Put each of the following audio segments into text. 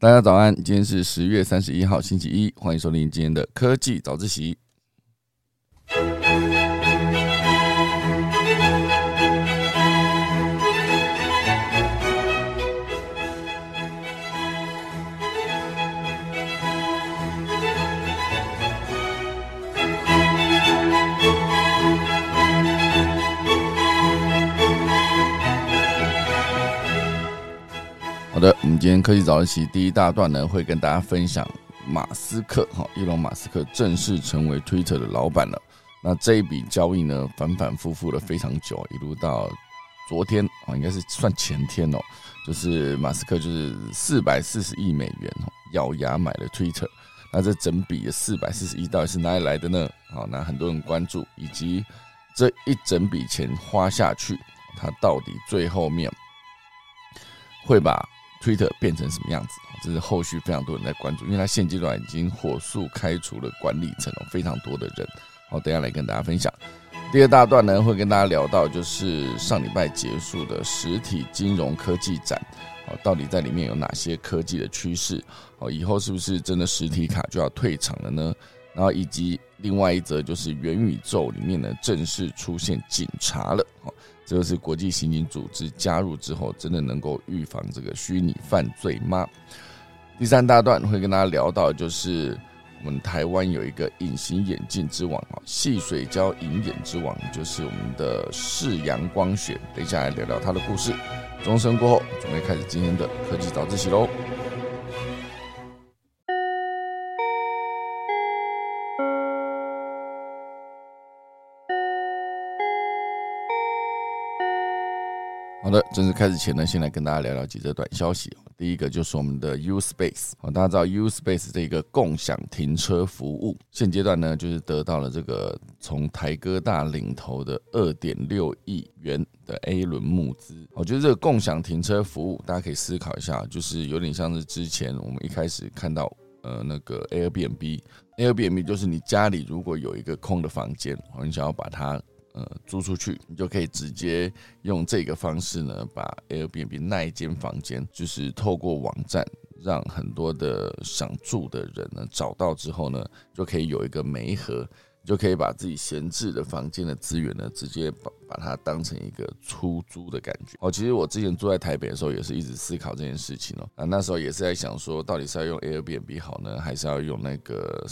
大家早安，今天是十月三十一号，星期一，欢迎收听今天的科技早自习。好的，我们今天科技早一期第一大段呢，会跟大家分享马斯克哈，伊隆马斯克正式成为 Twitter 的老板了。那这一笔交易呢，反反复复了非常久，一路到昨天啊，应该是算前天哦，就是马斯克就是四百四十亿美元哦，咬牙买了 Twitter。那这整笔的四百四十亿到底是哪里来的呢？好，那很多人关注，以及这一整笔钱花下去，他到底最后面会把 Twitter 变成什么样子？这是后续非常多人在关注，因为他现阶段已经火速开除了管理层，非常多的人。好，等下来跟大家分享。第二大段呢，会跟大家聊到就是上礼拜结束的实体金融科技展，哦，到底在里面有哪些科技的趋势？哦，以后是不是真的实体卡就要退场了呢？然后以及另外一则就是元宇宙里面呢正式出现警察了。这个是国际刑警组织加入之后，真的能够预防这个虚拟犯罪吗？第三大段会跟大家聊到，就是我们台湾有一个隐形眼镜之王啊，细水胶银眼之王，就是我们的世阳光学。等一下来聊聊他的故事。钟声过后，准备开始今天的科技早自习喽。好的，正式开始前呢，先来跟大家聊聊几则短消息。第一个就是我们的 U Space，哦，大家知道 U Space 这个共享停车服务，现阶段呢就是得到了这个从台哥大领头的二点六亿元的 A 轮募资。我觉得这个共享停车服务，大家可以思考一下，就是有点像是之前我们一开始看到，呃，那个 Airbnb，Airbnb 就是你家里如果有一个空的房间，你想要把它。呃，租出去，你就可以直接用这个方式呢，把 Airbnb 那一间房间，就是透过网站，让很多的想住的人呢找到之后呢，就可以有一个媒合。就可以把自己闲置的房间的资源呢，直接把把它当成一个出租的感觉。哦，其实我之前住在台北的时候，也是一直思考这件事情哦。啊，那时候也是在想说，到底是要用 Airbnb 好呢，还是要用那个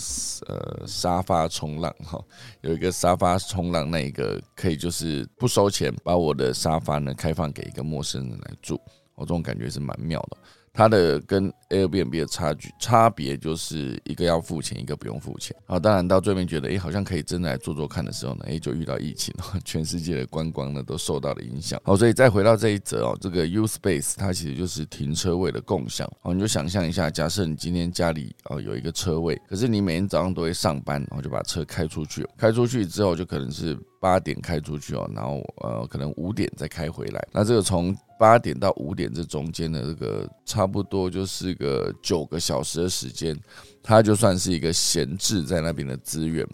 呃沙发冲浪哈？有一个沙发冲浪，那一个可以就是不收钱，把我的沙发呢开放给一个陌生人来住。我，这种感觉是蛮妙的。它的跟 Airbnb 的差距差别就是一个要付钱，一个不用付钱。好，当然到最面觉得，哎，好像可以真的来做做看的时候呢，哎，就遇到疫情，全世界的观光呢都受到了影响。好，所以再回到这一则哦，这个 U Space 它其实就是停车位的共享。哦，你就想象一下，假设你今天家里哦有一个车位，可是你每天早上都会上班，然后就把车开出去，开出去之后就可能是八点开出去哦，然后呃可能五点再开回来。那这个从八点到五点这中间的这个差不多就是个九个小时的时间，它就算是一个闲置在那边的资源，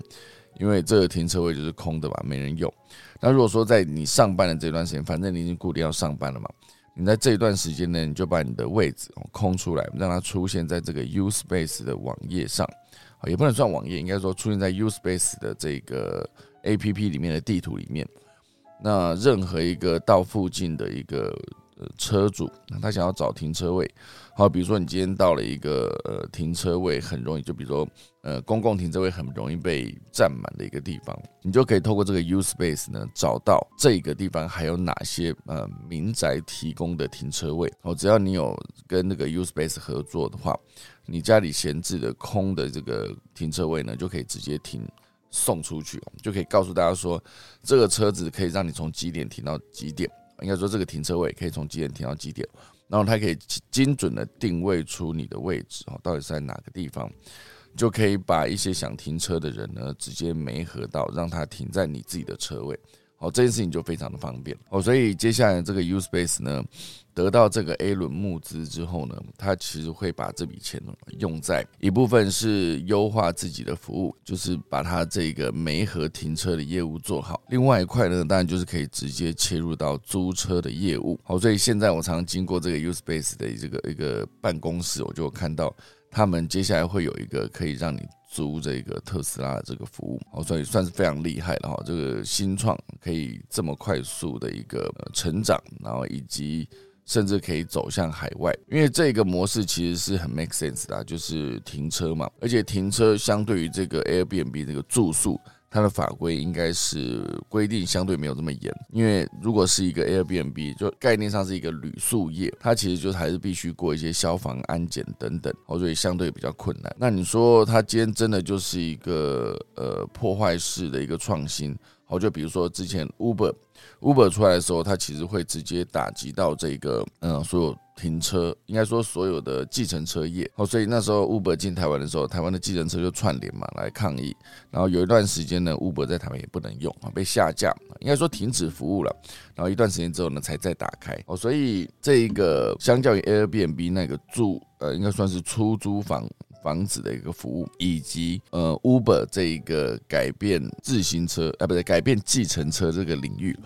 因为这个停车位就是空的嘛，没人用。那如果说在你上班的这段时间，反正你已经固定要上班了嘛，你在这一段时间呢，你就把你的位置空出来，让它出现在这个 U Space 的网页上，也不能算网页，应该说出现在 U Space 的这个 A P P 里面的地图里面。那任何一个到附近的一个呃车主，他想要找停车位，好，比如说你今天到了一个呃停车位很容易，就比如说呃公共停车位很容易被占满的一个地方，你就可以透过这个 U Space 呢，找到这个地方还有哪些呃民宅提供的停车位。哦，只要你有跟那个 U Space 合作的话，你家里闲置的空的这个停车位呢，就可以直接停。送出去，就可以告诉大家说，这个车子可以让你从几点停到几点。应该说，这个停车位可以从几点停到几点，然后它可以精准的定位出你的位置哦，到底是在哪个地方，就可以把一些想停车的人呢，直接没合到，让他停在你自己的车位。哦，这件事情就非常的方便哦。所以接下来这个 U Space 呢，得到这个 A 轮募资之后呢，他其实会把这笔钱用在一部分是优化自己的服务，就是把它这个煤和停车的业务做好。另外一块呢，当然就是可以直接切入到租车的业务。好，所以现在我常常经过这个 U Space 的这个一个办公室，我就看到他们接下来会有一个可以让你。租这个特斯拉的这个服务，哦，所以算是非常厉害了哈。这个新创可以这么快速的一个成长，然后以及甚至可以走向海外，因为这个模式其实是很 make sense 的，就是停车嘛，而且停车相对于这个 Airbnb 这个住宿。它的法规应该是规定相对没有这么严，因为如果是一个 Airbnb，就概念上是一个旅宿业，它其实就还是必须过一些消防安检等等，所以相对比较困难。那你说它今天真的就是一个呃破坏式的一个创新？哦，就比如说之前 Uber，Uber 出来的时候，它其实会直接打击到这个嗯所有。停车应该说所有的计程车业，哦，所以那时候 Uber 进台湾的时候，台湾的计程车就串联嘛来抗议，然后有一段时间呢，Uber 在台湾也不能用啊，被下架，应该说停止服务了，然后一段时间之后呢，才再打开，哦，所以这一个相较于 Airbnb 那个住，呃，应该算是出租房房子的一个服务，以及呃 Uber 这一个改变自行车，啊，不对，改变计程车这个领域。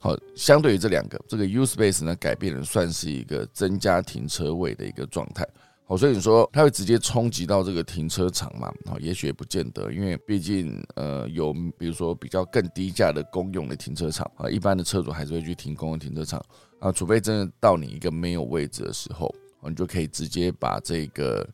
好，相对于这两个，这个 U Space 呢，改变了算是一个增加停车位的一个状态。好，所以你说它会直接冲击到这个停车场嘛？好，也许也不见得，因为毕竟呃有比如说比较更低价的公用的停车场啊，一般的车主还是会去停公共停车场啊，除非真的到你一个没有位置的时候，你就可以直接把这个。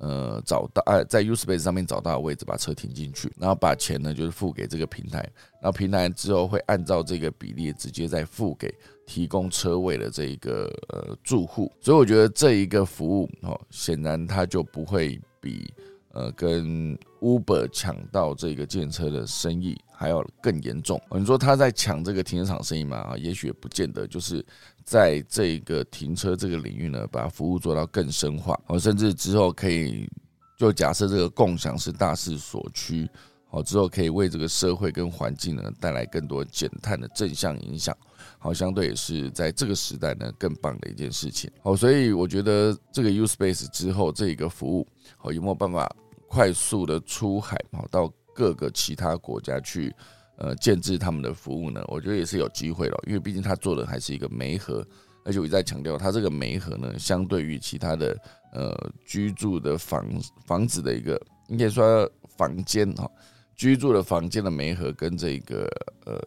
呃，找到哎，在 U Space 上面找到位置，把车停进去，然后把钱呢就是付给这个平台，然后平台之后会按照这个比例直接再付给提供车位的这一个呃住户，所以我觉得这一个服务哦，显然它就不会比呃跟 Uber 抢到这个建车的生意还要更严重。你说他在抢这个停车场生意嘛？啊，也许不见得，就是。在这个停车这个领域呢，把服务做到更深化，哦，甚至之后可以就假设这个共享是大势所趋，好，之后可以为这个社会跟环境呢带来更多减碳的正向影响，好，相对也是在这个时代呢更棒的一件事情，好，所以我觉得这个 U Space 之后这一个服务，好，有没有办法快速的出海，好，到各个其他国家去？呃，建制他们的服务呢，我觉得也是有机会了，因为毕竟他做的还是一个媒合，而且我一再强调，他这个媒合呢，相对于其他的呃居住的房房子的一个，应该说房间哈，居住的房间的媒合跟这个呃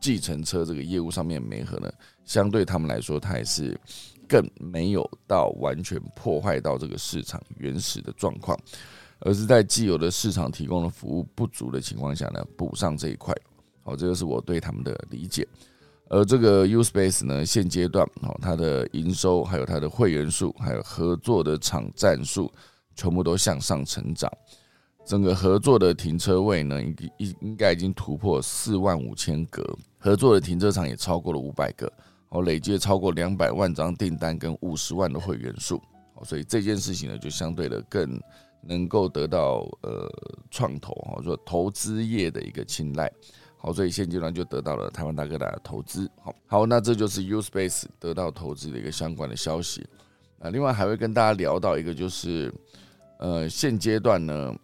计程车这个业务上面媒合呢，相对他们来说，它也是更没有到完全破坏到这个市场原始的状况。而是在既有的市场提供的服务不足的情况下呢，补上这一块。好，这个是我对他们的理解。而这个 U Space 呢，现阶段哦，它的营收、还有它的会员数、还有合作的场站数，全部都向上成长。整个合作的停车位呢，应应应该已经突破四万五千个，合作的停车场也超过了五百个。哦，累计超过两百万张订单跟五十万的会员数。哦，所以这件事情呢，就相对的更。能够得到呃创投哈，说投资业的一个青睐，好，所以现阶段就得到了台湾大哥大的投资，好，好，那这就是 U Space 得到投资的一个相关的消息啊。另外还会跟大家聊到一个，就是呃现阶段呢，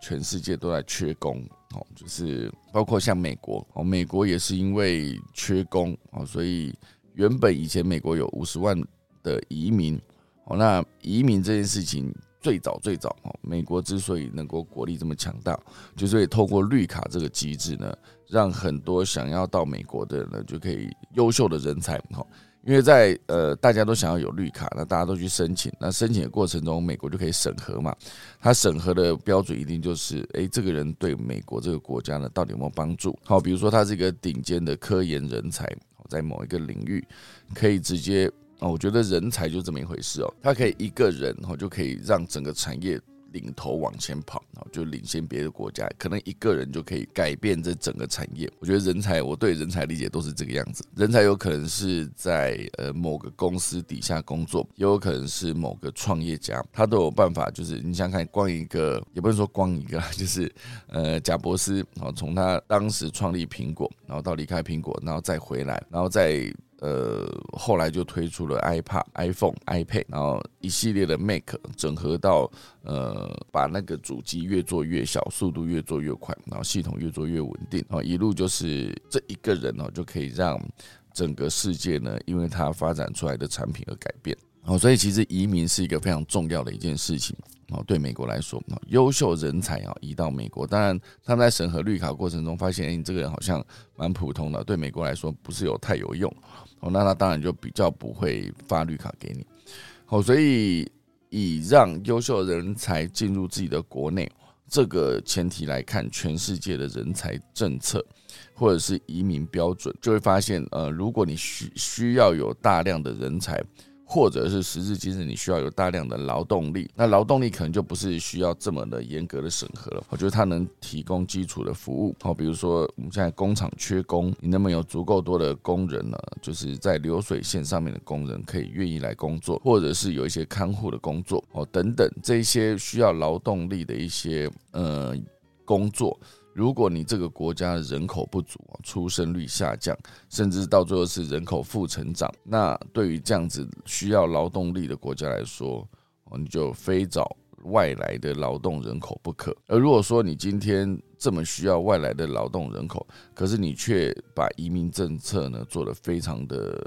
全世界都在缺工，哦，就是包括像美国，哦，美国也是因为缺工，哦，所以原本以前美国有五十万的移民，哦，那移民这件事情。最早最早哦，美国之所以能够国力这么强大，就是透过绿卡这个机制呢，让很多想要到美国的人呢，就可以优秀的人才哈，因为在呃大家都想要有绿卡，那大家都去申请，那申请的过程中，美国就可以审核嘛，它审核的标准一定就是，诶，这个人对美国这个国家呢，到底有没有帮助？好，比如说他是一个顶尖的科研人才，在某一个领域可以直接。哦，我觉得人才就这么一回事哦，他可以一个人哦就可以让整个产业领头往前跑，然后就领先别的国家，可能一个人就可以改变这整个产业。我觉得人才，我对人才理解都是这个样子。人才有可能是在呃某个公司底下工作，也有可能是某个创业家，他都有办法。就是你想看，光一个也不能说光一个，就是 呃贾伯斯，然后从他当时创立苹果，然后到离开苹果，然后再回来，然后再。呃，后来就推出了 iPad、iPhone、iPad，然后一系列的 Mac 整合到呃，把那个主机越做越小，速度越做越快，然后系统越做越稳定，啊，一路就是这一个人哦，就可以让整个世界呢，因为他发展出来的产品而改变。哦，所以其实移民是一个非常重要的一件事情。哦，对美国来说，优秀人才啊移到美国，当然他们在审核绿卡过程中发现，哎，你这个人好像蛮普通的，对美国来说不是有太有用。哦，那他当然就比较不会发绿卡给你。哦，所以以让优秀人才进入自己的国内这个前提来看，全世界的人才政策或者是移民标准，就会发现，呃，如果你需需要有大量的人才。或者是时至今日，你需要有大量的劳动力，那劳动力可能就不是需要这么的严格的审核了。我觉得它能提供基础的服务，好，比如说我们现在工厂缺工，你能不能有足够多的工人呢？就是在流水线上面的工人可以愿意来工作，或者是有一些看护的工作，哦，等等这些需要劳动力的一些呃工作。如果你这个国家人口不足出生率下降，甚至到最后是人口负成长，那对于这样子需要劳动力的国家来说，你就非找外来的劳动人口不可。而如果说你今天这么需要外来的劳动人口，可是你却把移民政策呢做得非常的。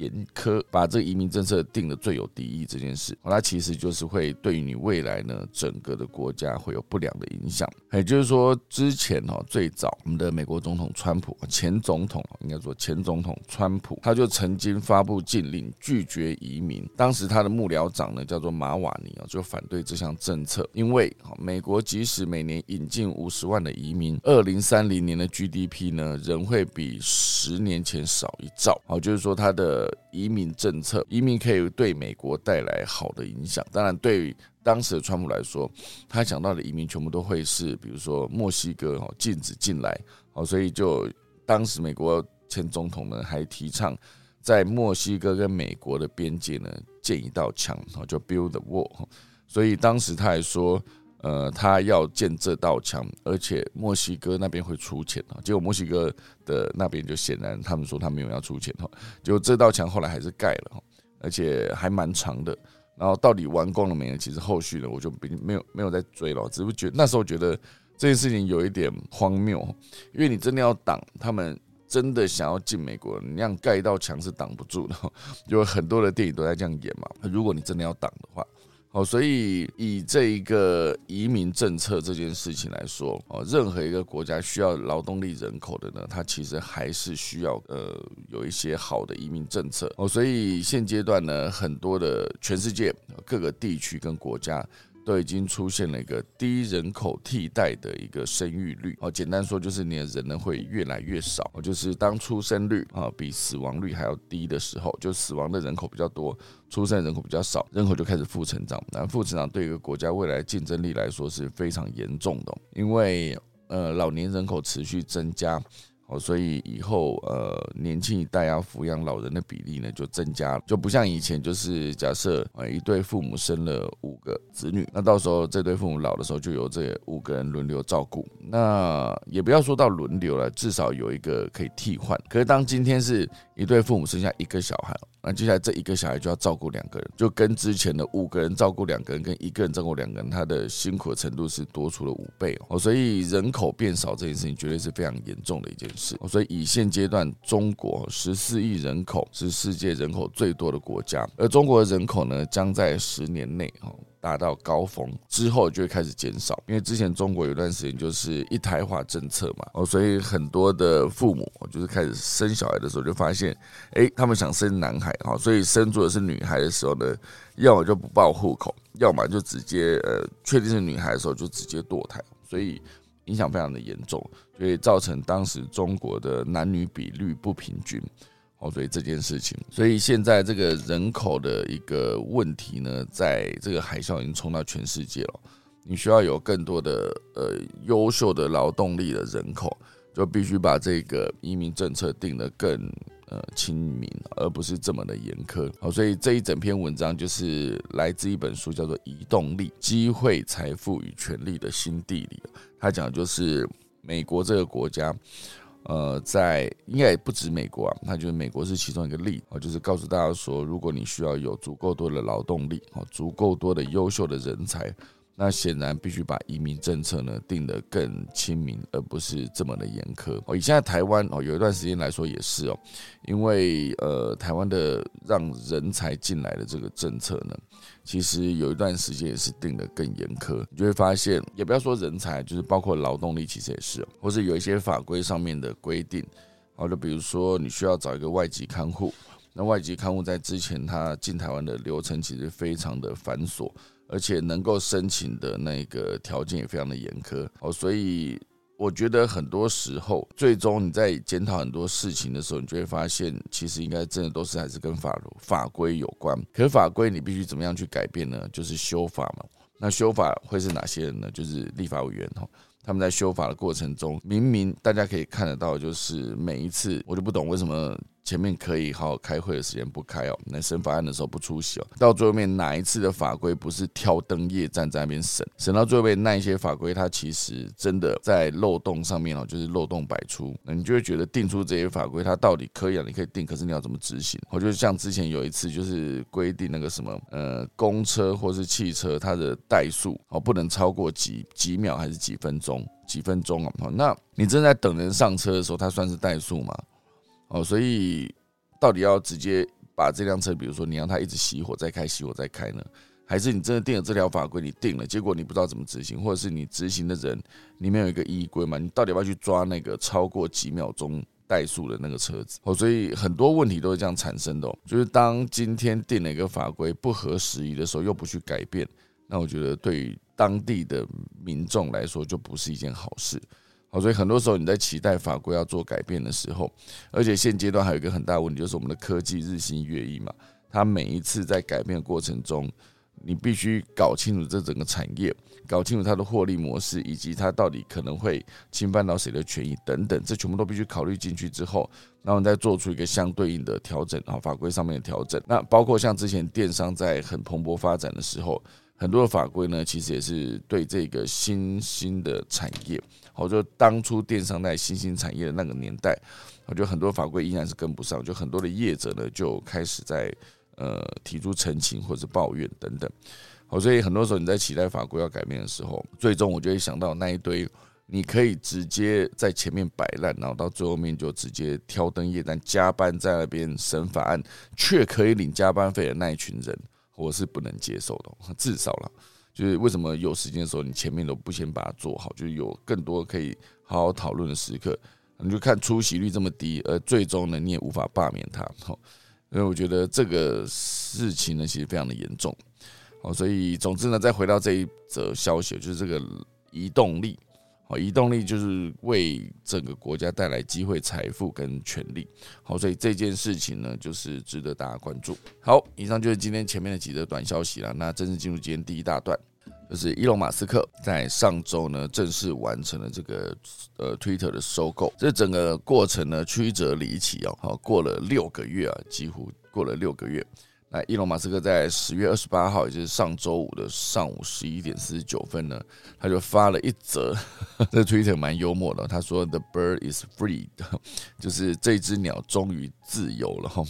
严苛把这个移民政策定的最有敌意这件事，那其实就是会对于你未来呢整个的国家会有不良的影响。也就是说，之前哦最早我们的美国总统川普前总统应该说前总统川普，他就曾经发布禁令拒绝移民。当时他的幕僚长呢叫做马瓦尼啊，就反对这项政策，因为美国即使每年引进五十万的移民，二零三零年的 GDP 呢仍会比十年前少一兆。哦，就是说他的。移民政策，移民可以对美国带来好的影响。当然，对于当时的川普来说，他想到的移民全部都会是，比如说墨西哥哦，禁止进来哦，所以就当时美国前总统呢还提倡在墨西哥跟美国的边界呢建一道墙哦，就 build the wall。所以当时他还说。呃，他要建这道墙，而且墨西哥那边会出钱啊。结果墨西哥的那边就显然他们说他没有要出钱哈。结果这道墙后来还是盖了哈，而且还蛮长的。然后到底完工了没有？其实后续呢，我就没没有没有再追了。只是觉得那时候觉得这件事情有一点荒谬，因为你真的要挡他们，真的想要进美国，你那样盖一道墙是挡不住的。有很多的电影都在这样演嘛。如果你真的要挡的话。好，所以以这一个移民政策这件事情来说，哦，任何一个国家需要劳动力人口的呢，它其实还是需要呃有一些好的移民政策。哦，所以现阶段呢，很多的全世界各个地区跟国家。都已经出现了一个低人口替代的一个生育率哦，简单说就是你的人呢会越来越少，就是当出生率啊比死亡率还要低的时候，就死亡的人口比较多，出生人口比较少，人口就开始负成长。那负成长对一个国家未来竞争力来说是非常严重的，因为呃老年人口持续增加。哦，所以以后呃，年轻一代要抚养老人的比例呢就增加了，就不像以前，就是假设呃一对父母生了五个子女，那到时候这对父母老的时候就由这五个人轮流照顾。那也不要说到轮流了，至少有一个可以替换。可是当今天是一对父母生下一个小孩。那接下来这一个小孩就要照顾两个人，就跟之前的五个人照顾两个人，跟一个人照顾两个人，他的辛苦的程度是多出了五倍哦。所以人口变少这件事情绝对是非常严重的一件事。所以以现阶段中国十四亿人口是世界人口最多的国家，而中国的人口呢将在十年内哦。达到高峰之后就会开始减少，因为之前中国有段时间就是一胎化政策嘛，哦，所以很多的父母就是开始生小孩的时候就发现，哎，他们想生男孩哈，所以生出的是女孩的时候呢，要么就不报户口，要么就直接呃确定是女孩的时候就直接堕胎，所以影响非常的严重，所以造成当时中国的男女比率不平均。哦，所以这件事情，所以现在这个人口的一个问题呢，在这个海啸已经冲到全世界了。你需要有更多的呃优秀的劳动力的人口，就必须把这个移民政策定得更呃亲民，而不是这么的严苛。好，所以这一整篇文章就是来自一本书，叫做《移动力：机会、财富与权力的新地理》。它讲的就是美国这个国家，呃，在应该也不止美国啊，那就是美国是其中一个例啊，就是告诉大家说，如果你需要有足够多的劳动力啊，足够多的优秀的人才。那显然必须把移民政策呢定得更亲民，而不是这么的严苛哦。以现在台湾哦，有一段时间来说也是哦，因为呃，台湾的让人才进来的这个政策呢，其实有一段时间也是定得更严苛。你就会发现，也不要说人才，就是包括劳动力，其实也是，或是有一些法规上面的规定，好就比如说你需要找一个外籍看护，那外籍看护在之前他进台湾的流程其实非常的繁琐。而且能够申请的那个条件也非常的严苛哦，所以我觉得很多时候，最终你在检讨很多事情的时候，你就会发现，其实应该真的都是还是跟法法规有关。可是法规你必须怎么样去改变呢？就是修法嘛。那修法会是哪些人呢？就是立法委员哈。他们在修法的过程中，明明大家可以看得到，就是每一次我就不懂为什么。前面可以好好开会的时间不开哦，那审法案的时候不出席哦，到最后面哪一次的法规不是挑灯夜战在那边审，审到最后面那一些法规它其实真的在漏洞上面哦，就是漏洞百出，那你就会觉得定出这些法规它到底可以啊，你可以定，可是你要怎么执行？我就像之前有一次就是规定那个什么呃公车或是汽车它的怠速哦不能超过几几秒还是几分钟几分钟啊？那你正在等人上车的时候，它算是怠速吗？哦，所以到底要直接把这辆车，比如说你让它一直熄火再开，熄火再开呢，还是你真的定了这条法规，你定了，结果你不知道怎么执行，或者是你执行的人里面有一个依规嘛？你到底要不要去抓那个超过几秒钟怠速的那个车子？哦，所以很多问题都是这样产生的。哦，就是当今天定了一个法规不合时宜的时候，又不去改变，那我觉得对于当地的民众来说，就不是一件好事。好，所以很多时候你在期待法规要做改变的时候，而且现阶段还有一个很大问题，就是我们的科技日新月异嘛。它每一次在改变的过程中，你必须搞清楚这整个产业，搞清楚它的获利模式，以及它到底可能会侵犯到谁的权益等等，这全部都必须考虑进去之后，然后再做出一个相对应的调整啊，法规上面的调整。那包括像之前电商在很蓬勃发展的时候。很多的法规呢，其实也是对这个新兴的产业，好，就当初电商在新兴产业的那个年代，我觉得很多法规依然是跟不上，就很多的业者呢就开始在呃提出澄清或者抱怨等等，好，所以很多时候你在期待法规要改变的时候，最终我就会想到那一堆你可以直接在前面摆烂，然后到最后面就直接挑灯夜战加班在那边审法案，却可以领加班费的那一群人。我是不能接受的，至少了，就是为什么有时间的时候，你前面都不先把它做好，就是有更多可以好好讨论的时刻，你就看出席率这么低，而最终呢，你也无法罢免他，好，因为我觉得这个事情呢，其实非常的严重，好，所以总之呢，再回到这一则消息，就是这个移动力。好，移动力就是为整个国家带来机会、财富跟权利。好，所以这件事情呢，就是值得大家关注。好，以上就是今天前面的几则短消息了。那正式进入今天第一大段，就是伊隆马斯克在上周呢正式完成了这个呃 Twitter 的收购。这整个过程呢曲折离奇哦，好，过了六个月啊，几乎过了六个月。那伊隆马斯克在十月二十八号，也就是上周五的上午十一点四十九分呢，他就发了一则，这 Twitter 蛮幽默的。他说：“The bird is free，就是这只鸟终于自由了。”哈，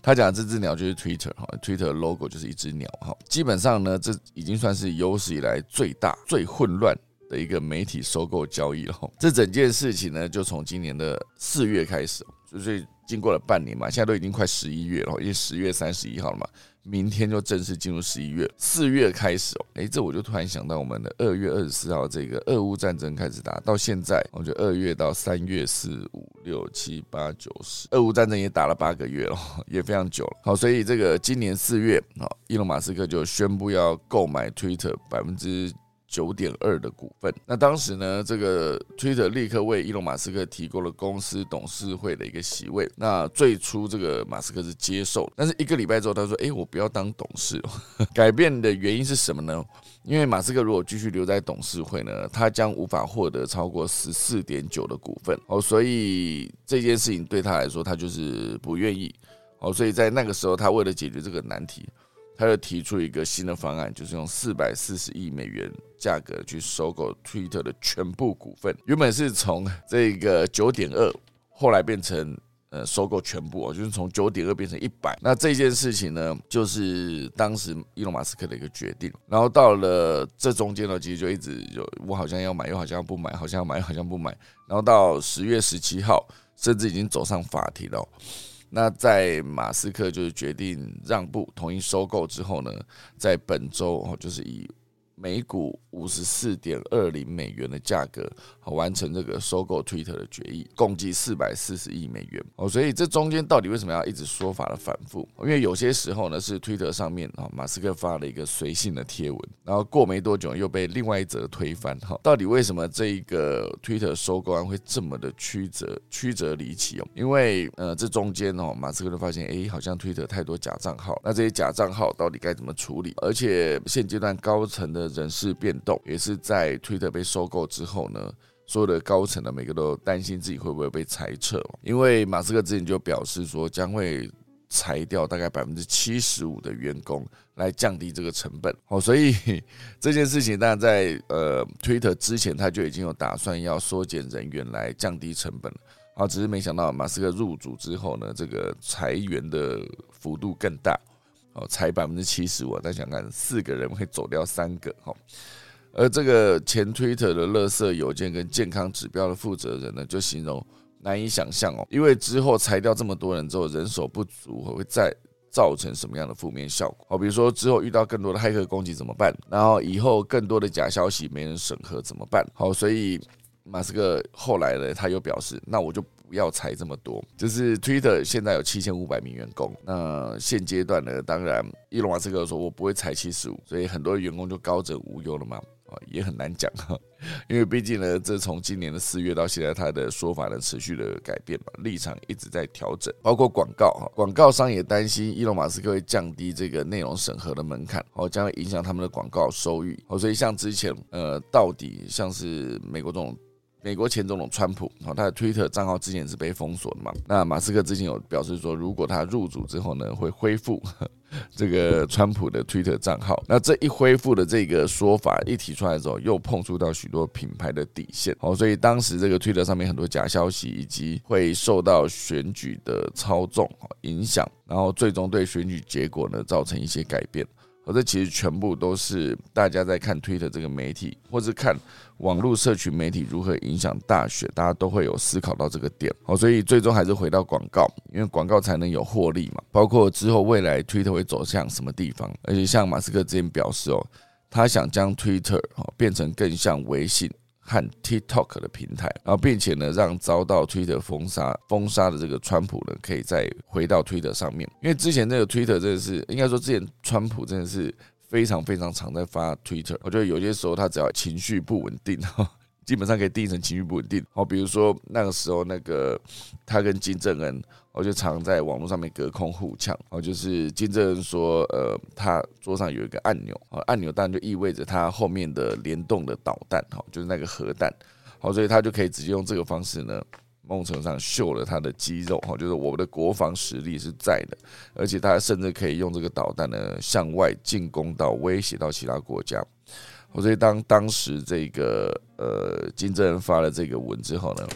他讲这只鸟就是 Twitter 哈，Twitter logo 就是一只鸟哈。基本上呢，这已经算是有史以来最大、最混乱的一个媒体收购交易了。这整件事情呢，就从今年的四月开始，就是。经过了半年嘛，现在都已经快十一月了，因为十月三十一号了嘛，明天就正式进入十一月，四月开始哦，哎，这我就突然想到我们的二月二十四号这个俄乌战争开始打，到现在，我觉得二月到三月四五六七八九十，俄乌战争也打了八个月了，也非常久了。好，所以这个今年四月啊，伊隆马斯克就宣布要购买 Twitter 百分之九点二的股份。那当时呢，这个 Twitter 立刻为伊隆马斯克提供了公司董事会的一个席位。那最初这个马斯克是接受，但是一个礼拜之后，他说：“哎，我不要当董事。”改变的原因是什么呢？因为马斯克如果继续留在董事会呢，他将无法获得超过十四点九的股份哦，所以这件事情对他来说，他就是不愿意哦，所以在那个时候，他为了解决这个难题，他就提出一个新的方案，就是用四百四十亿美元价格去收购 Twitter 的全部股份，原本是从这个九点二，后来变成。呃，收购全部哦，就是从九点二变成一百。那这件事情呢，就是当时伊隆马斯克的一个决定。然后到了这中间呢，其实就一直有我好像要买，又好像不买，好像要买，好像不买。然后到十月十七号，甚至已经走上法庭了。那在马斯克就是决定让步，同意收购之后呢，在本周哦，就是以。每股五十四点二零美元的价格，好完成这个收购 Twitter 的决议，共计四百四十亿美元哦。所以这中间到底为什么要一直说法的反复？因为有些时候呢是 Twitter 上面啊，马斯克发了一个随性的贴文，然后过没多久又被另外一则推翻。哈，到底为什么这一个 Twitter 收购案会这么的曲折曲折离奇哦？因为呃，这中间哦，马斯克就发现，哎，好像 Twitter 太多假账号，那这些假账号到底该怎么处理？而且现阶段高层的。人事变动也是在 Twitter 被收购之后呢，所有的高层呢，每个都担心自己会不会被裁撤，因为马斯克之前就表示说将会裁掉大概百分之七十五的员工来降低这个成本。哦，所以 这件事情当然在呃 Twitter 之前他就已经有打算要缩减人员来降低成本了啊，只是没想到马斯克入主之后呢，这个裁员的幅度更大。哦，才百分之七十五，再想看四个人会走掉三个哈，而这个前 Twitter 的垃圾邮件跟健康指标的负责人呢，就形容难以想象哦，因为之后裁掉这么多人之后，人手不足会再造成什么样的负面效果？好，比如说之后遇到更多的黑客攻击怎么办？然后以后更多的假消息没人审核怎么办？好，所以马斯克后来呢，他又表示，那我就。不要裁这么多，就是 Twitter 现在有七千五百名员工，那现阶段呢，当然伊隆马斯克说我不会裁七十五，所以很多员工就高枕无忧了嘛，啊，也很难讲哈，因为毕竟呢，这从今年的四月到现在，他的说法呢持续的改变嘛，立场一直在调整，包括广告哈，广告商也担心伊隆马斯克会降低这个内容审核的门槛，哦，将会影响他们的广告收益，哦，所以像之前呃，到底像是美国这种。美国前总统川普，哦，他的 Twitter 账号之前是被封锁的嘛？那马斯克之前有表示说，如果他入主之后呢，会恢复 这个川普的 Twitter 账号。那这一恢复的这个说法一提出来之后，又碰触到许多品牌的底线，哦，所以当时这个 Twitter 上面很多假消息，以及会受到选举的操纵影响，然后最终对选举结果呢造成一些改变。而这其实全部都是大家在看 Twitter 这个媒体，或是看网络社群媒体如何影响大学，大家都会有思考到这个点。好，所以最终还是回到广告，因为广告才能有获利嘛。包括之后未来 Twitter 会走向什么地方，而且像马斯克之前表示哦，他想将 Twitter 哦变成更像微信。和 TikTok 的平台，然后并且呢，让遭到 Twitter 封杀封杀的这个川普呢，可以再回到 Twitter 上面。因为之前这个 Twitter 真的是，应该说之前川普真的是非常非常常在发 Twitter。我觉得有些时候他只要情绪不稳定，基本上可以定义成情绪不稳定。好，比如说那个时候那个他跟金正恩。我就常在网络上面隔空互呛，哦，就是金正恩说，呃，他桌上有一个按钮，哦，按钮当然就意味着他后面的联动的导弹，哈，就是那个核弹，好，所以他就可以直接用这个方式呢，某种程度上秀了他的肌肉，哈，就是我们的国防实力是在的，而且他甚至可以用这个导弹呢向外进攻到威胁到其他国家，所以当当时这个呃金正恩发了这个文之后呢。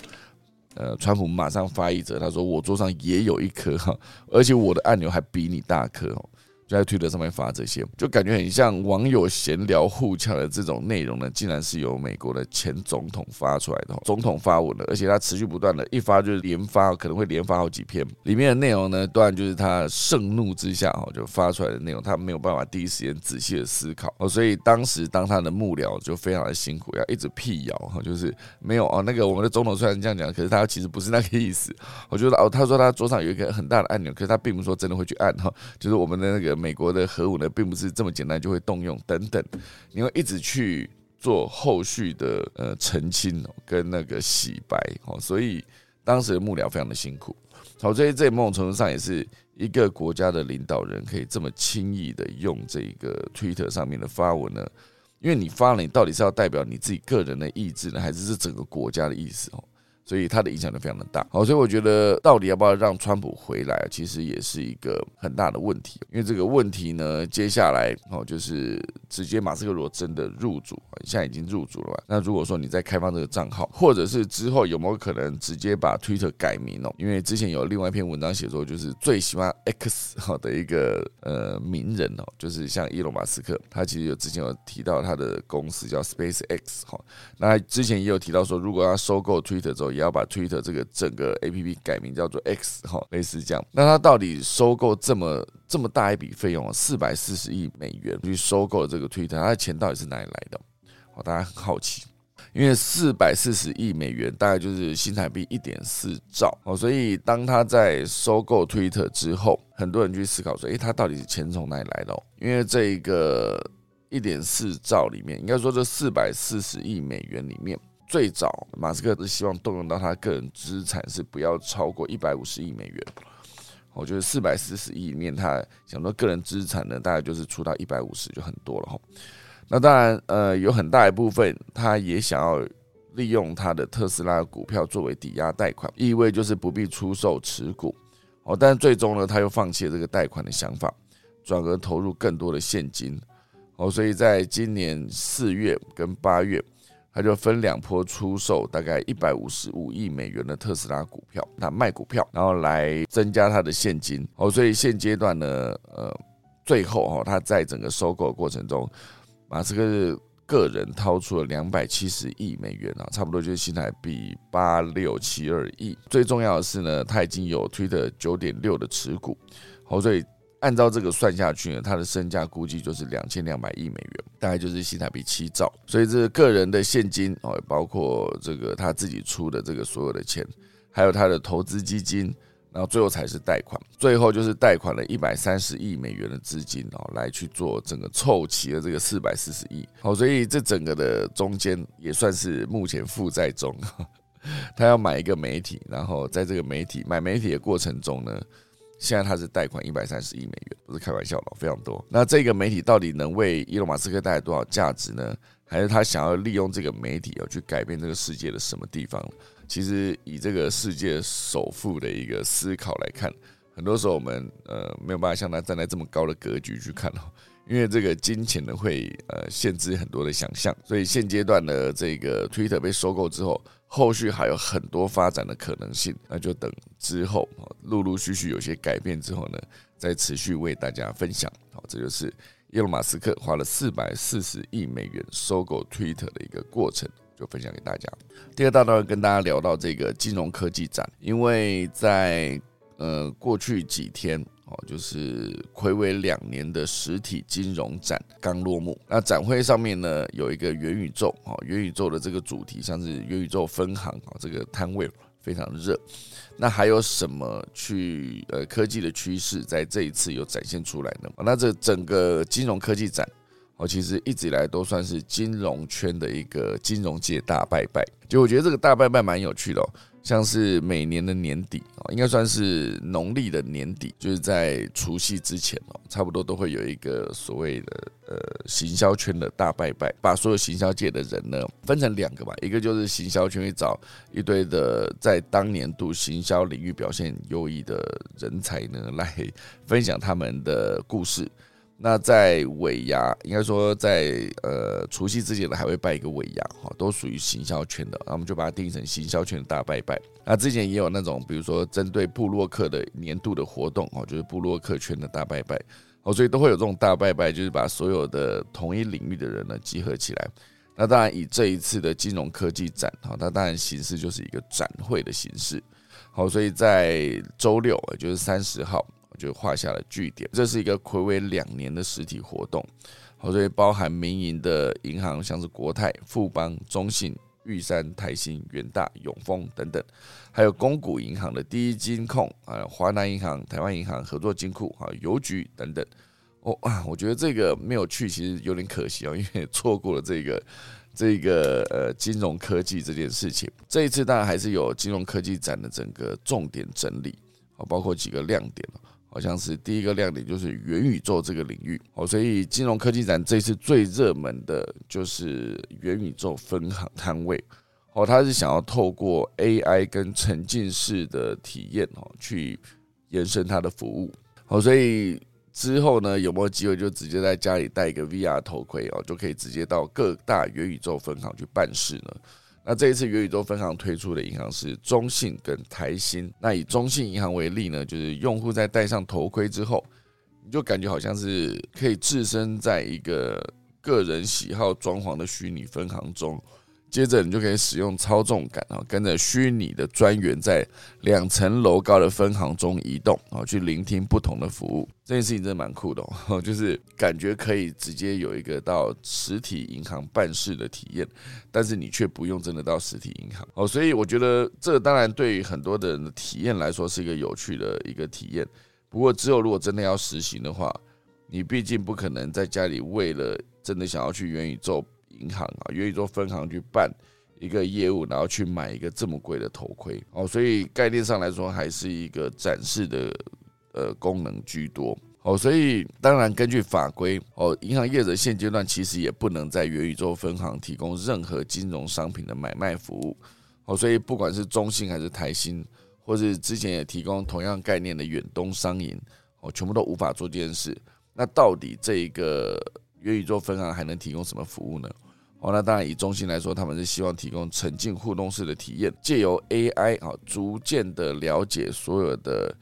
呃，川普马上发一则，他说我桌上也有一颗哈，而且我的按钮还比你大颗。就在推特上面发这些，就感觉很像网友闲聊互呛的这种内容呢，竟然是由美国的前总统发出来的，总统发文的，而且他持续不断的，一发就是连发，可能会连发好几篇，里面的内容呢，当然就是他盛怒之下哈就发出来的内容，他没有办法第一时间仔细的思考哦，所以当时当他的幕僚就非常的辛苦，要一直辟谣哈，就是没有哦，那个我们的总统虽然这样讲，可是他其实不是那个意思，我觉得哦，他说他桌上有一个很大的按钮，可是他并不是说真的会去按哈，就是我们的那个。美国的核武呢，并不是这么简单就会动用等等，你会一直去做后续的呃澄清跟那个洗白哦，所以当时的幕僚非常的辛苦。好，所以这某种程度上也是一个国家的领导人可以这么轻易的用这个 Twitter 上面的发文呢？因为你发了，你到底是要代表你自己个人的意志呢，还是是整个国家的意思哦？所以它的影响力非常的大，好，所以我觉得到底要不要让川普回来，其实也是一个很大的问题。因为这个问题呢，接下来哦，就是直接马斯克如果真的入主，现在已经入主了嘛？那如果说你在开放这个账号，或者是之后有没有可能直接把 Twitter 改名哦？因为之前有另外一篇文章写说，就是最喜欢 X 哈的一个呃名人哦，就是像伊隆马斯克，他其实有之前有提到他的公司叫 Space X 哈，那之前也有提到说，如果要收购 Twitter 之后。也要把 Twitter 这个整个 A P P 改名叫做 X 哈，类似这样。那他到底收购这么这么大一笔费用，四百四十亿美元去收购这个 Twitter，他的钱到底是哪里来的？哦，大家很好奇，因为四百四十亿美元大概就是新台币一点四兆哦，所以当他在收购 Twitter 之后，很多人去思考说，诶，他到底是钱从哪里来的？因为这一个一点四兆里面，应该说这四百四十亿美元里面。最早，马斯克是希望动用到他个人资产是不要超过一百五十亿美元。我觉得四百四十亿里面，他想说个人资产呢，大概就是出到一百五十就很多了哈。那当然，呃，有很大一部分他也想要利用他的特斯拉股票作为抵押贷款，意味就是不必出售持股。哦，但最终呢，他又放弃了这个贷款的想法，转而投入更多的现金。哦，所以在今年四月跟八月。他就分两波出售大概一百五十五亿美元的特斯拉股票，那卖股票，然后来增加他的现金。哦，所以现阶段呢，呃，最后哈，他在整个收购过程中，马斯克个人掏出了两百七十亿美元啊，差不多就是新台币八六七二亿。最重要的是呢，他已经有推的九点六的持股，哦，所以。按照这个算下去呢，他的身价估计就是两千两百亿美元，大概就是新台币七兆。所以这个人的现金哦，包括这个他自己出的这个所有的钱，还有他的投资基金，然后最后才是贷款，最后就是贷款了一百三十亿美元的资金哦，来去做整个凑齐了这个四百四十亿。好，所以这整个的中间也算是目前负债中，他要买一个媒体，然后在这个媒体买媒体的过程中呢。现在他是贷款一百三十亿美元，不是开玩笑的，非常多。那这个媒体到底能为伊隆马斯克带来多少价值呢？还是他想要利用这个媒体要去改变这个世界的什么地方？其实以这个世界首富的一个思考来看，很多时候我们呃没有办法像他站在这么高的格局去看哦，因为这个金钱呢会呃限制很多的想象。所以现阶段的这个 Twitter 被收购之后。后续还有很多发展的可能性，那就等之后陆陆续续有些改变之后呢，再持续为大家分享。好，这就是伊隆马斯克花了四百四十亿美元收购 Twitter 的一个过程，就分享给大家。第二大段跟大家聊到这个金融科技展，因为在呃过去几天。哦，就是暌违两年的实体金融展刚落幕。那展会上面呢，有一个元宇宙，哦，元宇宙的这个主题，像是元宇宙分行，啊，这个摊位非常热。那还有什么去呃科技的趋势在这一次有展现出来呢？那这整个金融科技展，哦，其实一直以来都算是金融圈的一个金融界大拜拜。就我觉得这个大拜拜蛮有趣的哦。像是每年的年底啊，应该算是农历的年底，就是在除夕之前哦，差不多都会有一个所谓的呃行销圈的大拜拜，把所有行销界的人呢分成两个吧，一个就是行销圈会找一堆的在当年度行销领域表现优异的人才呢来分享他们的故事。那在尾牙，应该说在呃除夕之前呢，还会拜一个尾牙哈，都属于行销圈的，那我们就把它定义成行销圈的大拜拜。那之前也有那种，比如说针对布洛克的年度的活动哦，就是布洛克圈的大拜拜哦，所以都会有这种大拜拜，就是把所有的同一领域的人呢集合起来。那当然以这一次的金融科技展哈，它当然形式就是一个展会的形式。好，所以在周六，也就是三十号。就画下了句点。这是一个暌违两年的实体活动，好，所以包含民营的银行，像是国泰、富邦、中信、玉山、台新、远大、永丰等等，还有公股银行的第一金控啊、华南银行、台湾银行、合作金库啊、邮局等等。哦啊，我觉得这个没有去，其实有点可惜哦，因为错过了这个这个呃金融科技这件事情。这一次当然还是有金融科技展的整个重点整理，啊，包括几个亮点好像是第一个亮点就是元宇宙这个领域，哦，所以金融科技展这次最热门的就是元宇宙分行摊位，哦，他是想要透过 AI 跟沉浸式的体验哦，去延伸它的服务，哦，所以之后呢，有没有机会就直接在家里戴一个 VR 头盔哦，就可以直接到各大元宇宙分行去办事呢？那这一次元宇宙分行推出的银行是中信跟台新。那以中信银行为例呢，就是用户在戴上头盔之后，你就感觉好像是可以置身在一个个人喜好装潢的虚拟分行中。接着你就可以使用操纵杆啊，跟着虚拟的专员在两层楼高的分行中移动啊，去聆听不同的服务。这件事情真的蛮酷的哦，就是感觉可以直接有一个到实体银行办事的体验，但是你却不用真的到实体银行哦。所以我觉得这当然对于很多的人的体验来说是一个有趣的一个体验。不过之后如果真的要实行的话，你毕竟不可能在家里为了真的想要去元宇宙。银行啊，愿意做分行去办一个业务，然后去买一个这么贵的头盔哦，所以概念上来说，还是一个展示的呃功能居多哦。所以当然根据法规哦，银行业者现阶段其实也不能在元宇宙分行提供任何金融商品的买卖服务哦。所以不管是中信还是台新，或是之前也提供同样概念的远东商银哦，全部都无法做这件事。那到底这一个元宇宙分行还能提供什么服务呢？哦，那当然，以中心来说，他们是希望提供沉浸互动式的体验，借由 AI 啊，逐渐的了解所有的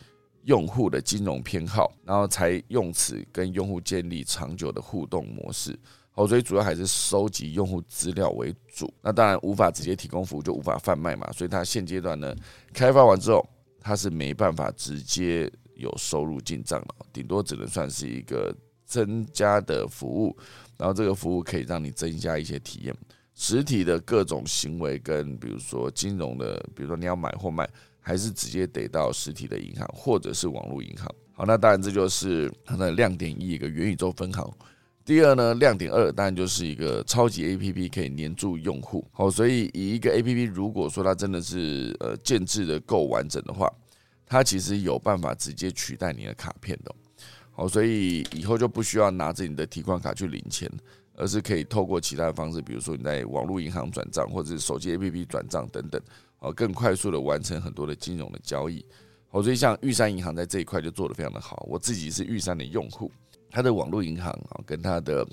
用户的金融偏好，然后才用此跟用户建立长久的互动模式。好，所以主要还是收集用户资料为主。那当然无法直接提供服务，就无法贩卖嘛。所以它现阶段呢，开发完之后，它是没办法直接有收入进账的，顶多只能算是一个增加的服务。然后这个服务可以让你增加一些体验，实体的各种行为跟比如说金融的，比如说你要买或卖，还是直接得到实体的银行或者是网络银行。好，那当然这就是它的亮点一，一个元宇宙分行。第二呢，亮点二当然就是一个超级 A P P 可以黏住用户。好，所以以一个 A P P 如果说它真的是呃建制的够完整的话，它其实有办法直接取代你的卡片的。哦所以以后就不需要拿着你的提款卡去领钱，而是可以透过其他的方式，比如说你在网络银行转账，或者是手机 APP 转账等等，哦，更快速的完成很多的金融的交易。哦，所以像玉山银行在这一块就做得非常的好。我自己是玉山的用户，它的网络银行啊，跟它的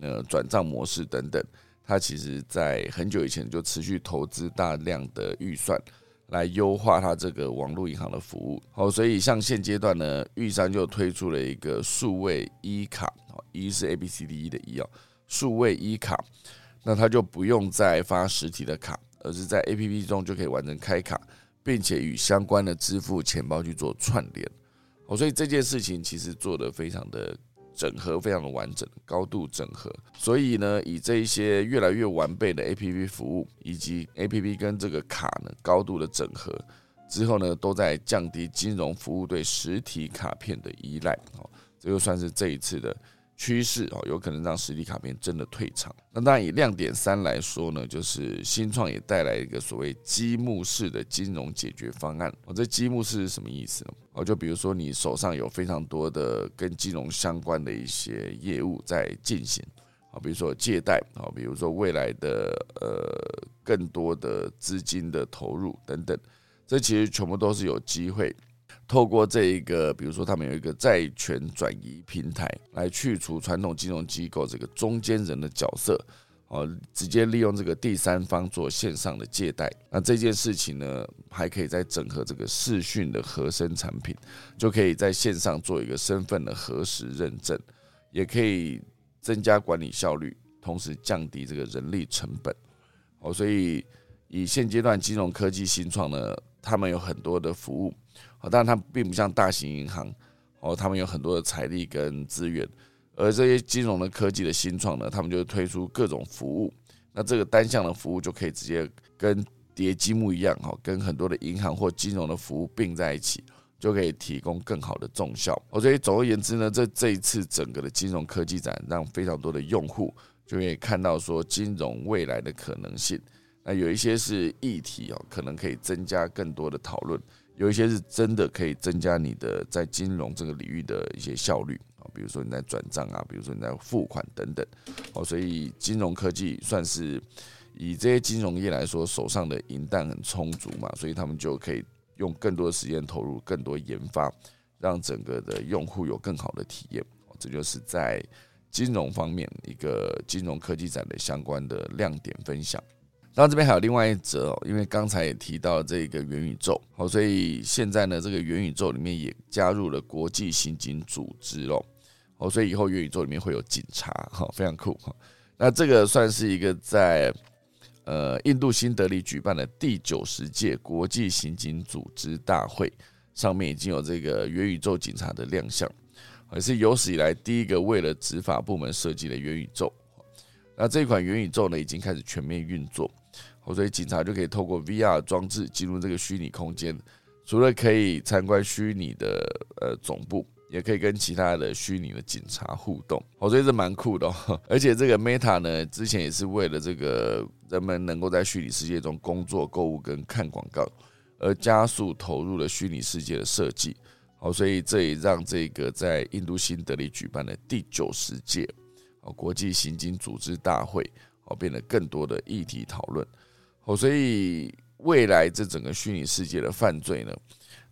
呃转账模式等等，它其实在很久以前就持续投资大量的预算。来优化它这个网络银行的服务，好，所以像现阶段呢，玉山就推出了一个数位一卡，哦，一是 A B C D E 的一哦，数位一卡，那它就不用再发实体的卡，而是在 A P P 中就可以完成开卡，并且与相关的支付钱包去做串联，哦，所以这件事情其实做得非常的。整合非常的完整，高度整合，所以呢，以这一些越来越完备的 A P P 服务，以及 A P P 跟这个卡呢高度的整合之后呢，都在降低金融服务对实体卡片的依赖。哦，这就算是这一次的。趋势哦，有可能让实体卡片真的退场。那当然，以亮点三来说呢，就是新创也带来一个所谓积木式的金融解决方案。哦，这积木式是什么意思呢？哦，就比如说你手上有非常多的跟金融相关的一些业务在进行，啊，比如说借贷，啊，比如说未来的呃更多的资金的投入等等，这其实全部都是有机会。透过这一个，比如说他们有一个债权转移平台，来去除传统金融机构这个中间人的角色，哦，直接利用这个第三方做线上的借贷。那这件事情呢，还可以再整合这个视讯的合身产品，就可以在线上做一个身份的核实认证，也可以增加管理效率，同时降低这个人力成本。哦，所以以现阶段金融科技新创呢，他们有很多的服务。啊，当然它并不像大型银行，哦，他们有很多的财力跟资源，而这些金融的科技的新创呢，他们就推出各种服务，那这个单向的服务就可以直接跟叠积木一样，哈，跟很多的银行或金融的服务并在一起，就可以提供更好的重效。所以总而言之呢，这这一次整个的金融科技展，让非常多的用户就可以看到说金融未来的可能性。那有一些是议题哦，可能可以增加更多的讨论；有一些是真的可以增加你的在金融这个领域的一些效率啊，比如说你在转账啊，比如说你在付款等等。哦，所以金融科技算是以这些金融业来说，手上的银弹很充足嘛，所以他们就可以用更多的时间投入更多研发，让整个的用户有更好的体验。这就是在金融方面一个金融科技展的相关的亮点分享。然后这边还有另外一则哦，因为刚才也提到这个元宇宙，好，所以现在呢，这个元宇宙里面也加入了国际刑警组织喽，哦，所以以后元宇宙里面会有警察，哈，非常酷哈。那这个算是一个在呃印度新德里举办的第九十届国际刑警组织大会上面已经有这个元宇宙警察的亮相。也是有史以来第一个为了执法部门设计的元宇宙。那这款元宇宙呢，已经开始全面运作，所以警察就可以透过 VR 装置进入这个虚拟空间，除了可以参观虚拟的呃总部，也可以跟其他的虚拟的警察互动。我觉得这蛮酷的。哦 而且这个 Meta 呢，之前也是为了这个人们能够在虚拟世界中工作、购物跟看广告，而加速投入了虚拟世界的设计。好，所以这也让这个在印度新德里举办的第九十届哦国际刑警组织大会哦变得更多的议题讨论。哦，所以未来这整个虚拟世界的犯罪呢，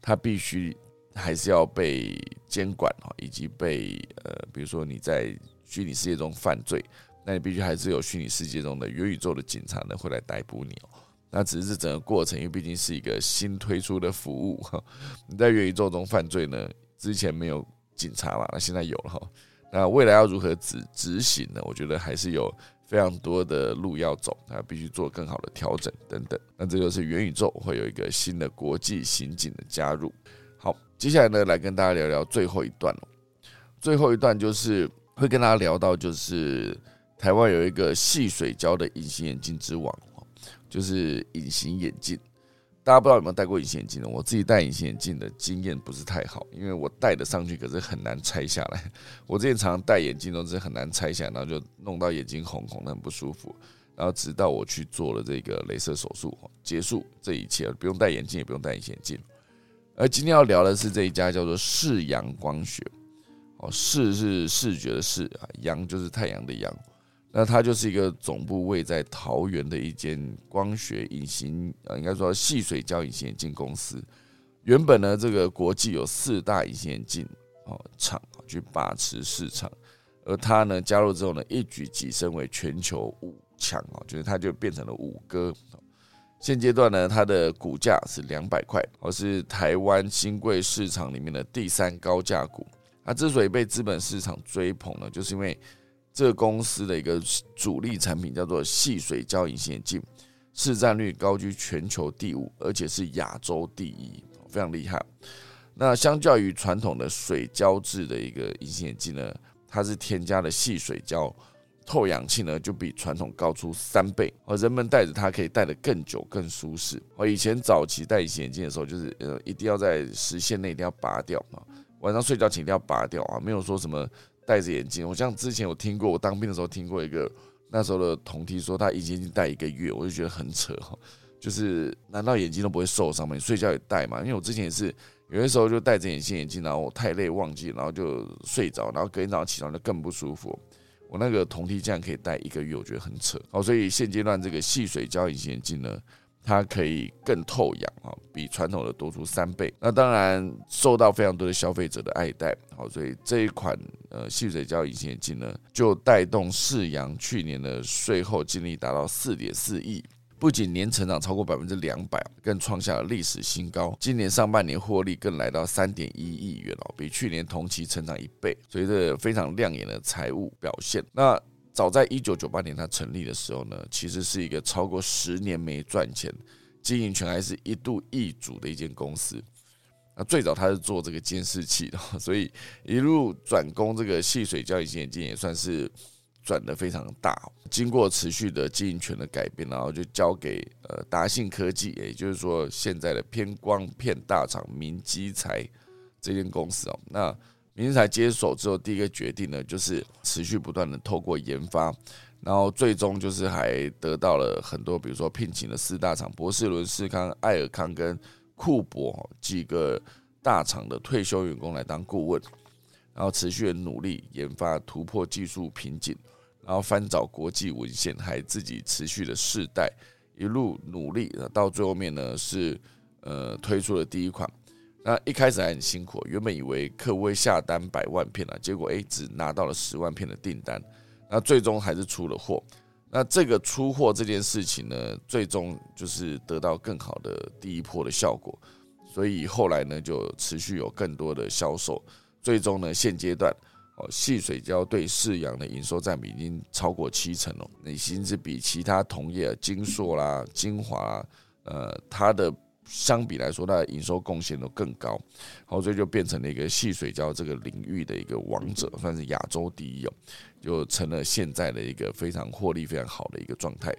它必须还是要被监管哈，以及被呃，比如说你在虚拟世界中犯罪，那你必须还是有虚拟世界中的元宇宙的警察呢会来逮捕你哦。那只是这整个过程，因为毕竟是一个新推出的服务哈。你在元宇宙中犯罪呢，之前没有警察嘛，那现在有了哈。那未来要如何执执行呢？我觉得还是有非常多的路要走，啊，必须做更好的调整等等。那这就是元宇宙会有一个新的国际刑警的加入。好，接下来呢，来跟大家聊聊最后一段最后一段就是会跟大家聊到，就是台湾有一个细水胶的隐形眼镜之王。就是隐形眼镜，大家不知道有没有戴过隐形眼镜呢？我自己戴隐形眼镜的经验不是太好，因为我戴的上去，可是很难拆下来。我之前常常戴眼镜都是很难拆下来，然后就弄到眼睛红红的，很不舒服。然后直到我去做了这个镭射手术，结束这一切，不用戴眼镜，也不用戴隐形眼镜。而今天要聊的是这一家叫做视阳光学，哦，视是视觉的视啊，阳就是太阳的阳。那它就是一个总部位在桃园的一间光学隐形，呃，应该说细水胶隐形眼镜公司。原本呢，这个国际有四大隐形眼镜哦厂去把持市场，而它呢加入之后呢，一举跻身为全球五强哦，就是它就变成了五哥。现阶段呢，它的股价是两百块，而是台湾新贵市场里面的第三高价股。它之所以被资本市场追捧呢，就是因为。这个公司的一个主力产品叫做细水胶隐形眼镜，市占率高居全球第五，而且是亚洲第一，非常厉害。那相较于传统的水胶质的一个隐形眼镜呢，它是添加了细水胶，透氧性呢就比传统高出三倍，而人们戴着它可以戴得更久、更舒适。而以前早期戴隐形眼镜的时候，就是呃一定要在时限内一定要拔掉啊，晚上睡觉前一定要拔掉啊，没有说什么。戴着眼镜，我像之前有听过，我当兵的时候听过一个那时候的同梯说他隐形眼镜戴一个月，我就觉得很扯哈，就是难道眼睛都不会受伤吗？你睡觉也戴嘛？因为我之前也是有些时候就戴着隐形眼镜，然后我太累忘记，然后就睡着，然后隔天早上起床就更不舒服。我那个同梯竟然可以戴一个月，我觉得很扯。好，所以现阶段这个细水胶隐形眼镜呢。它可以更透氧啊，比传统的多出三倍。那当然受到非常多的消费者的爱戴，好，所以这一款呃细水胶隐形眼镜呢，就带动世阳去年的税后净利达到四点四亿，不仅年成长超过百分之两百，更创下了历史新高。今年上半年获利更来到三点一亿元哦，比去年同期成长一倍，所以这非常亮眼的财务表现。那早在一九九八年它成立的时候呢，其实是一个超过十年没赚钱、经营权还是一度易主的一间公司。那最早它是做这个监视器的，所以一路转攻这个细水胶隐形眼镜也算是转的非常大。经过持续的经营权的改变，然后就交给呃达信科技，也就是说现在的偏光片大厂明基材这间公司哦，那。明才接手之后，第一个决定呢，就是持续不断的透过研发，然后最终就是还得到了很多，比如说聘请了四大厂博士伦、士康、艾尔康跟库珀几个大厂的退休员工来当顾问，然后持续的努力研发突破技术瓶颈，然后翻找国际文献，还自己持续的试代，一路努力，到最后面呢是呃推出了第一款。那一开始还很辛苦，原本以为客户会下单百万片啊，结果诶只拿到了十万片的订单，那最终还是出了货。那这个出货这件事情呢，最终就是得到更好的第一波的效果，所以后来呢就持续有更多的销售，最终呢现阶段哦，细水胶对四阳的营收占比已经超过七成了，那已经是比其他同业金硕啦、精华，呃，它的。相比来说，它的营收贡献都更高，好，所以就变成了一个细水胶这个领域的一个王者，算是亚洲第一哦，就成了现在的一个非常获利非常好的一个状态，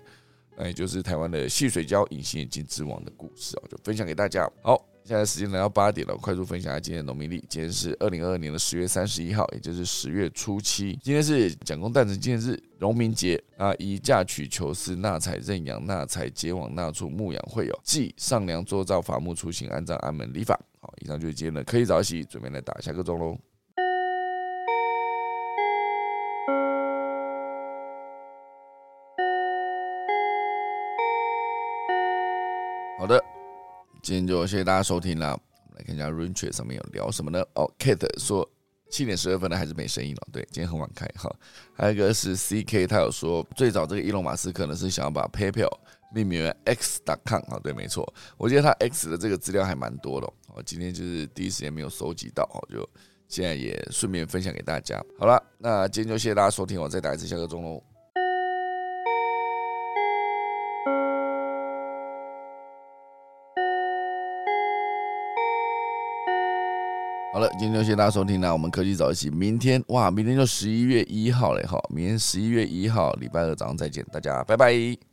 那也就是台湾的细水胶隐形眼镜之王的故事啊，就分享给大家。好。现在时间来到八点了，快速分享一下今天的农民历。今天是二零二二年的十月三十一号，也就是十月初七。今天是蒋公诞辰，纪念日农民节啊！以嫁娶求嗣、纳采认养、纳财结网、纳畜牧养会有，祭上梁做灶、伐木出行、安葬安门礼法。好，以上就是今天的可以早起，准备来打下个钟喽。好的。今天就谢谢大家收听啦。我们来看一下 r a i n c h 上面有聊什么呢？哦，Kate 说七点十二分了还是没声音了。对，今天很晚开哈。还有一个是 CK，他有说最早这个伊隆马斯克呢是想要把 PayPal 命名为 X.com 啊。对，没错，我觉得他 X 的这个资料还蛮多的。哦，今天就是第一时间没有收集到，哦，就现在也顺便分享给大家。好了，那今天就谢谢大家收听，我再打一次下个钟喽。好了，今天就谢谢大家收听啦。我们科技早一起，明天哇，明天就十一月一号了哈，明天十一月一号礼拜二早上再见，大家拜拜。